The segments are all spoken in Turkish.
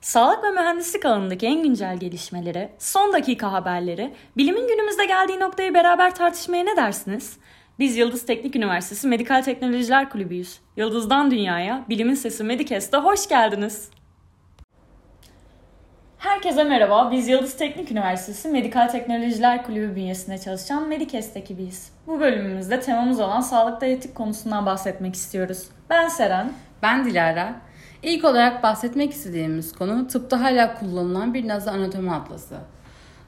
Sağlık ve mühendislik alanındaki en güncel gelişmeleri, son dakika haberleri, bilimin günümüzde geldiği noktayı beraber tartışmaya ne dersiniz? Biz Yıldız Teknik Üniversitesi Medikal Teknolojiler Kulübüyüz. Yıldız'dan Dünya'ya, Bilimin Sesi Medikest'e hoş geldiniz. Herkese merhaba. Biz Yıldız Teknik Üniversitesi Medikal Teknolojiler Kulübü bünyesinde çalışan Medikest ekibiyiz. Bu bölümümüzde temamız olan sağlıkta etik konusundan bahsetmek istiyoruz. Ben Seren. Ben Dilara. İlk olarak bahsetmek istediğimiz konu tıpta hala kullanılan bir nazi anatomi atlası.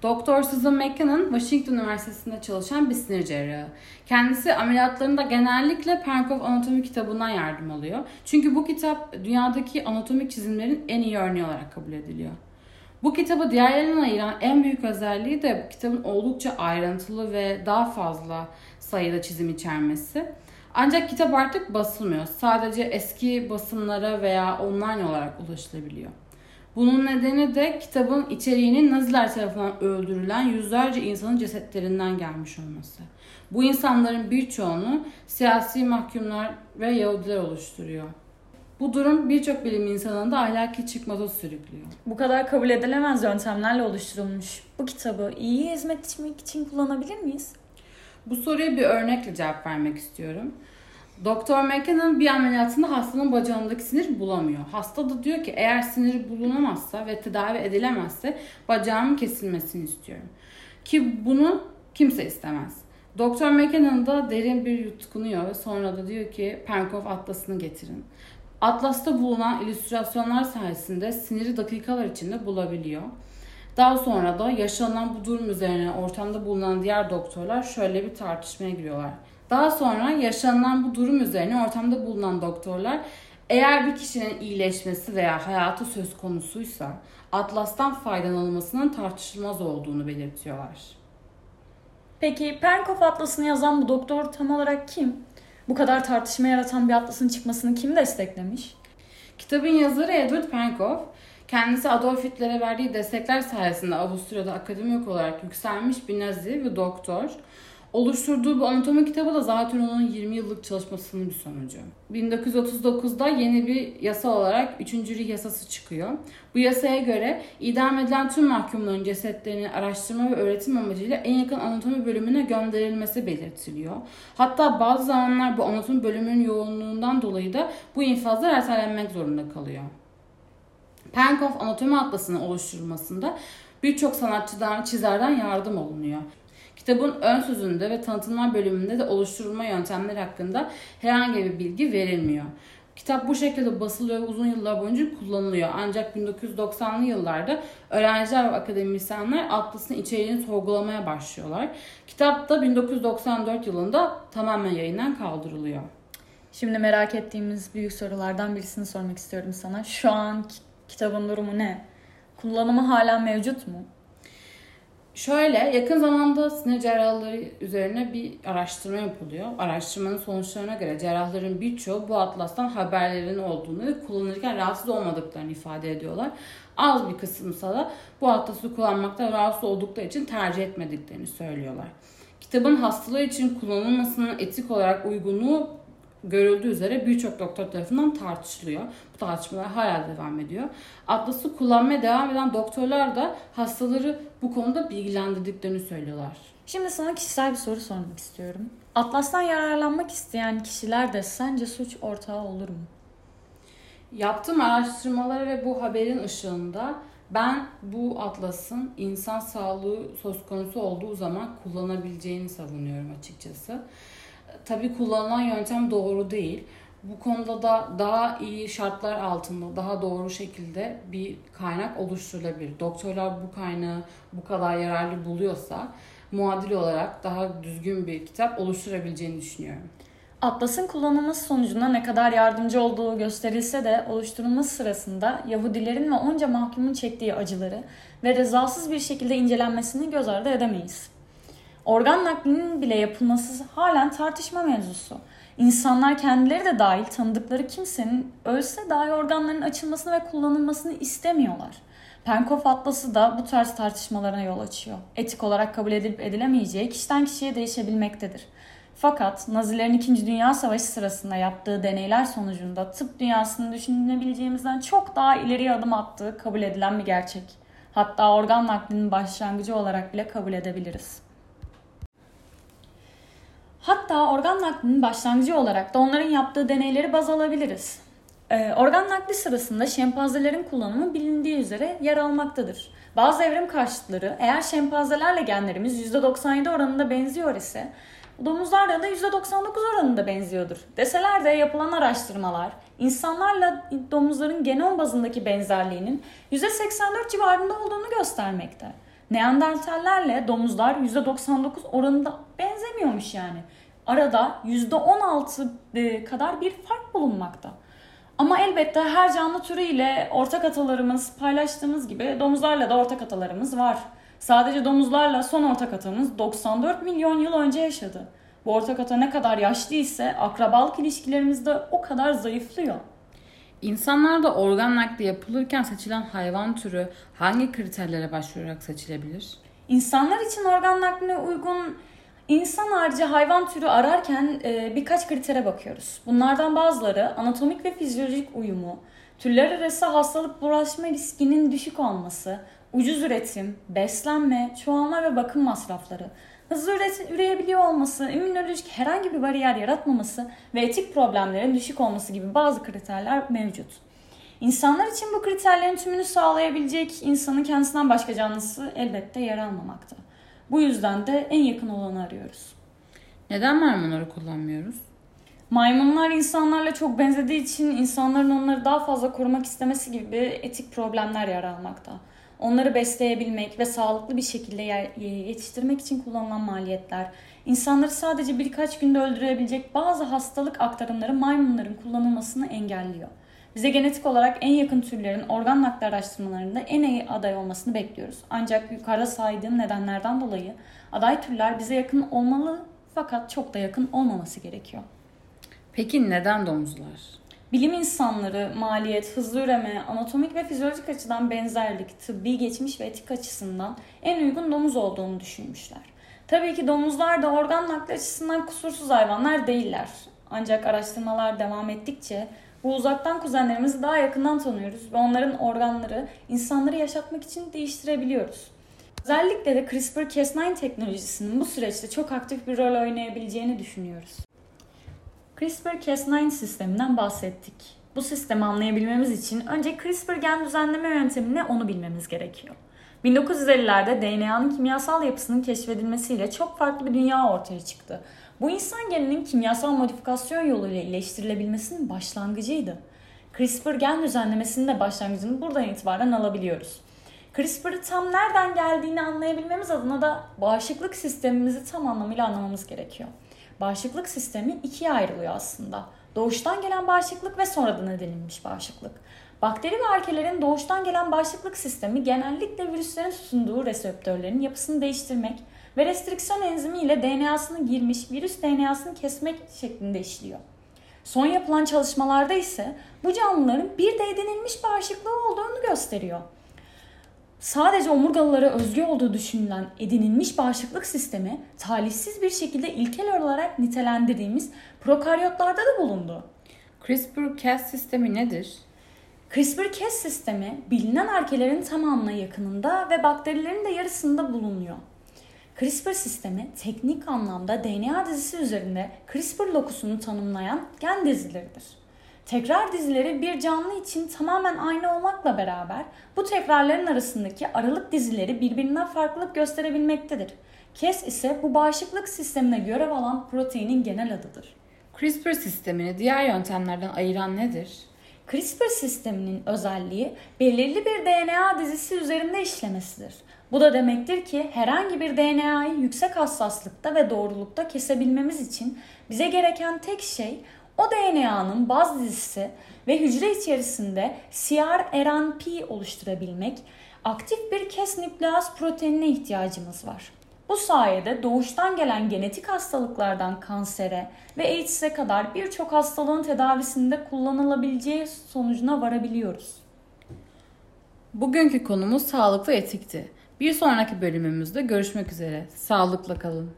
Doktor Susan McKinnon, Washington Üniversitesi'nde çalışan bir sinir cerrahı. Kendisi ameliyatlarında genellikle Penkov Anatomi kitabından yardım alıyor. Çünkü bu kitap dünyadaki anatomik çizimlerin en iyi örneği olarak kabul ediliyor. Bu kitabı diğerlerinden ayıran en büyük özelliği de kitabın oldukça ayrıntılı ve daha fazla sayıda çizim içermesi. Ancak kitap artık basılmıyor. Sadece eski basımlara veya online olarak ulaşılabiliyor. Bunun nedeni de kitabın içeriğinin Naziler tarafından öldürülen yüzlerce insanın cesetlerinden gelmiş olması. Bu insanların birçoğunu siyasi mahkumlar ve Yahudiler oluşturuyor. Bu durum birçok bilim insanını da ahlaki çıkmaza sürüklüyor. Bu kadar kabul edilemez yöntemlerle oluşturulmuş bu kitabı iyi hizmet için kullanabilir miyiz? Bu soruya bir örnekle cevap vermek istiyorum. Doktor McKinnon bir ameliyatında hastanın bacağındaki sinir bulamıyor. Hasta da diyor ki eğer sinir bulunamazsa ve tedavi edilemezse bacağımın kesilmesini istiyorum. Ki bunu kimse istemez. Doktor McKinnon da derin bir yutkunuyor ve sonra da diyor ki Penkov atlasını getirin. Atlasta bulunan illüstrasyonlar sayesinde siniri dakikalar içinde bulabiliyor. Daha sonra da yaşanan bu durum üzerine ortamda bulunan diğer doktorlar şöyle bir tartışmaya giriyorlar. Daha sonra yaşanan bu durum üzerine ortamda bulunan doktorlar eğer bir kişinin iyileşmesi veya hayatı söz konusuysa atlastan faydalanılmasının tartışılmaz olduğunu belirtiyorlar. Peki Penkov atlasını yazan bu doktor tam olarak kim? Bu kadar tartışma yaratan bir atlasın çıkmasını kim desteklemiş? Kitabın yazarı Edward Penkov, kendisi Adolf Hitler'e verdiği destekler sayesinde Avusturya'da akademik olarak yükselmiş bir nazi ve doktor. Oluşturduğu bu anatomi kitabı da zaten onun 20 yıllık çalışmasının bir sonucu. 1939'da yeni bir yasa olarak 3. Rih yasası çıkıyor. Bu yasaya göre idam edilen tüm mahkumların cesetlerini araştırma ve öğretim amacıyla en yakın anatomi bölümüne gönderilmesi belirtiliyor. Hatta bazı zamanlar bu anatomi bölümünün yoğunluğundan dolayı da bu infazlar ertelenmek zorunda kalıyor. Penkov Anatomi Atlası'nın oluşturulmasında birçok sanatçıdan, çizerden yardım olunuyor. Kitabın ön sözünde ve tanıtımlar bölümünde de oluşturulma yöntemleri hakkında herhangi bir bilgi verilmiyor. Kitap bu şekilde basılıyor uzun yıllar boyunca kullanılıyor. Ancak 1990'lı yıllarda öğrenciler ve akademisyenler Atlas'ın içeriğini sorgulamaya başlıyorlar. Kitap da 1994 yılında tamamen yayından kaldırılıyor. Şimdi merak ettiğimiz büyük sorulardan birisini sormak istiyorum sana. Şu an kitabın durumu ne? Kullanımı hala mevcut mu? Şöyle yakın zamanda sinir cerrahları üzerine bir araştırma yapılıyor. Araştırmanın sonuçlarına göre cerrahların birçoğu bu atlastan haberlerin olduğunu ve kullanırken rahatsız olmadıklarını ifade ediyorlar. Az bir kısımsa da bu atlası kullanmakta rahatsız oldukları için tercih etmediklerini söylüyorlar. Kitabın hastalar için kullanılmasının etik olarak uygunluğu görüldüğü üzere birçok doktor tarafından tartışılıyor. Bu tartışmalar hala devam ediyor. Atlası kullanmaya devam eden doktorlar da hastaları bu konuda bilgilendirdiklerini söylüyorlar. Şimdi sana kişisel bir soru sormak istiyorum. Atlas'tan yararlanmak isteyen kişiler de sence suç ortağı olur mu? Yaptığım araştırmaları ve bu haberin ışığında ben bu atlasın insan sağlığı söz konusu olduğu zaman kullanabileceğini savunuyorum açıkçası tabii kullanılan yöntem doğru değil. Bu konuda da daha iyi şartlar altında daha doğru şekilde bir kaynak oluşturulabilir. Doktorlar bu kaynağı bu kadar yararlı buluyorsa muadil olarak daha düzgün bir kitap oluşturabileceğini düşünüyorum. Atlas'ın kullanılması sonucunda ne kadar yardımcı olduğu gösterilse de oluşturulması sırasında Yahudilerin ve onca mahkumun çektiği acıları ve rezalsız bir şekilde incelenmesini göz ardı edemeyiz. Organ naklinin bile yapılması halen tartışma mevzusu. İnsanlar kendileri de dahil tanıdıkları kimsenin ölse dahi organların açılmasını ve kullanılmasını istemiyorlar. Penkov Atlası da bu tarz tartışmalara yol açıyor. Etik olarak kabul edilip edilemeyeceği kişiden kişiye değişebilmektedir. Fakat Nazilerin 2. Dünya Savaşı sırasında yaptığı deneyler sonucunda tıp dünyasının düşünebileceğimizden çok daha ileriye adım attığı kabul edilen bir gerçek. Hatta organ naklinin başlangıcı olarak bile kabul edebiliriz. Hatta organ naklinin başlangıcı olarak da onların yaptığı deneyleri baz alabiliriz. Ee, organ nakli sırasında şempanzelerin kullanımı bilindiği üzere yer almaktadır. Bazı evrim karşıtları eğer şempanzelerle genlerimiz %97 oranında benziyor ise domuzlarla da %99 oranında benziyordur. Deseler de yapılan araştırmalar insanlarla domuzların genom bazındaki benzerliğinin %84 civarında olduğunu göstermekte. Neandertallerle domuzlar %99 oranında benzemiyormuş yani. Arada %16 e, kadar bir fark bulunmakta. Ama elbette her canlı türü ile ortak atalarımız paylaştığımız gibi domuzlarla da ortak atalarımız var. Sadece domuzlarla son ortak atamız 94 milyon yıl önce yaşadı. Bu ortak ata ne kadar yaşlı ise akrabalık ilişkilerimiz de o kadar zayıflıyor. İnsanlarda organ nakli yapılırken seçilen hayvan türü hangi kriterlere başvurarak seçilebilir? İnsanlar için organ nakline uygun insan harici hayvan türü ararken e, birkaç kritere bakıyoruz. Bunlardan bazıları anatomik ve fizyolojik uyumu, türler arası hastalık bulaşma riskinin düşük olması, ucuz üretim, beslenme, çoğalma ve bakım masrafları, hızlı üret- üreyebiliyor olması, immünolojik herhangi bir bariyer yaratmaması ve etik problemlerin düşük olması gibi bazı kriterler mevcut. İnsanlar için bu kriterlerin tümünü sağlayabilecek insanın kendisinden başka canlısı elbette yer almamakta. Bu yüzden de en yakın olanı arıyoruz. Neden maymunları kullanmıyoruz? Maymunlar insanlarla çok benzediği için insanların onları daha fazla korumak istemesi gibi etik problemler yer almakta. Onları besleyebilmek ve sağlıklı bir şekilde yetiştirmek için kullanılan maliyetler, insanları sadece birkaç günde öldürebilecek bazı hastalık aktarımları maymunların kullanılmasını engelliyor. Bize genetik olarak en yakın türlerin organ nakli araştırmalarında en iyi aday olmasını bekliyoruz. Ancak yukarıda saydığım nedenlerden dolayı aday türler bize yakın olmalı fakat çok da yakın olmaması gerekiyor. Peki neden domuzlar? Bilim insanları maliyet, hızlı üreme, anatomik ve fizyolojik açıdan benzerlik, tıbbi geçmiş ve etik açısından en uygun domuz olduğunu düşünmüşler. Tabii ki domuzlar da organ nakli açısından kusursuz hayvanlar değiller. Ancak araştırmalar devam ettikçe bu uzaktan kuzenlerimizi daha yakından tanıyoruz ve onların organları insanları yaşatmak için değiştirebiliyoruz. Özellikle de CRISPR-Cas9 teknolojisinin bu süreçte çok aktif bir rol oynayabileceğini düşünüyoruz. CRISPR-Cas9 sisteminden bahsettik. Bu sistemi anlayabilmemiz için önce CRISPR gen düzenleme yöntemini onu bilmemiz gerekiyor. 1950'lerde DNA'nın kimyasal yapısının keşfedilmesiyle çok farklı bir dünya ortaya çıktı. Bu insan geninin kimyasal modifikasyon yoluyla iyileştirilebilmesinin başlangıcıydı. CRISPR gen düzenlemesinin de başlangıcını buradan itibaren alabiliyoruz. CRISPR'ı tam nereden geldiğini anlayabilmemiz adına da bağışıklık sistemimizi tam anlamıyla anlamamız gerekiyor. Bağışıklık sistemi ikiye ayrılıyor aslında. Doğuştan gelen bağışıklık ve sonradan edinilmiş bağışıklık. Bakteri ve arkelerin doğuştan gelen bağışıklık sistemi genellikle virüslerin sunduğu reseptörlerin yapısını değiştirmek ve restriksiyon enzimi ile DNA'sını girmiş virüs DNA'sını kesmek şeklinde işliyor. Son yapılan çalışmalarda ise bu canlıların bir de edinilmiş bağışıklığı olduğunu gösteriyor. Sadece omurgalılara özgü olduğu düşünülen edinilmiş bağışıklık sistemi talihsiz bir şekilde ilkel olarak nitelendirdiğimiz prokaryotlarda da bulundu. CRISPR-Cas sistemi nedir? CRISPR-Cas sistemi bilinen arkelerin tamamına yakınında ve bakterilerin de yarısında bulunuyor. CRISPR sistemi teknik anlamda DNA dizisi üzerinde CRISPR lokusunu tanımlayan gen dizileridir. Tekrar dizileri bir canlı için tamamen aynı olmakla beraber bu tekrarların arasındaki aralık dizileri birbirinden farklılık gösterebilmektedir. Kes ise bu bağışıklık sistemine görev alan proteinin genel adıdır. CRISPR sistemini diğer yöntemlerden ayıran nedir? CRISPR sisteminin özelliği belirli bir DNA dizisi üzerinde işlemesidir. Bu da demektir ki herhangi bir DNA'yı yüksek hassaslıkta ve doğrulukta kesebilmemiz için bize gereken tek şey o DNA'nın baz dizisi ve hücre içerisinde CRRNP oluşturabilmek, aktif bir kes nükleaz proteinine ihtiyacımız var. Bu sayede doğuştan gelen genetik hastalıklardan kansere ve AIDS'e kadar birçok hastalığın tedavisinde kullanılabileceği sonucuna varabiliyoruz. Bugünkü konumuz sağlıklı etikti. Bir sonraki bölümümüzde görüşmek üzere. Sağlıkla kalın.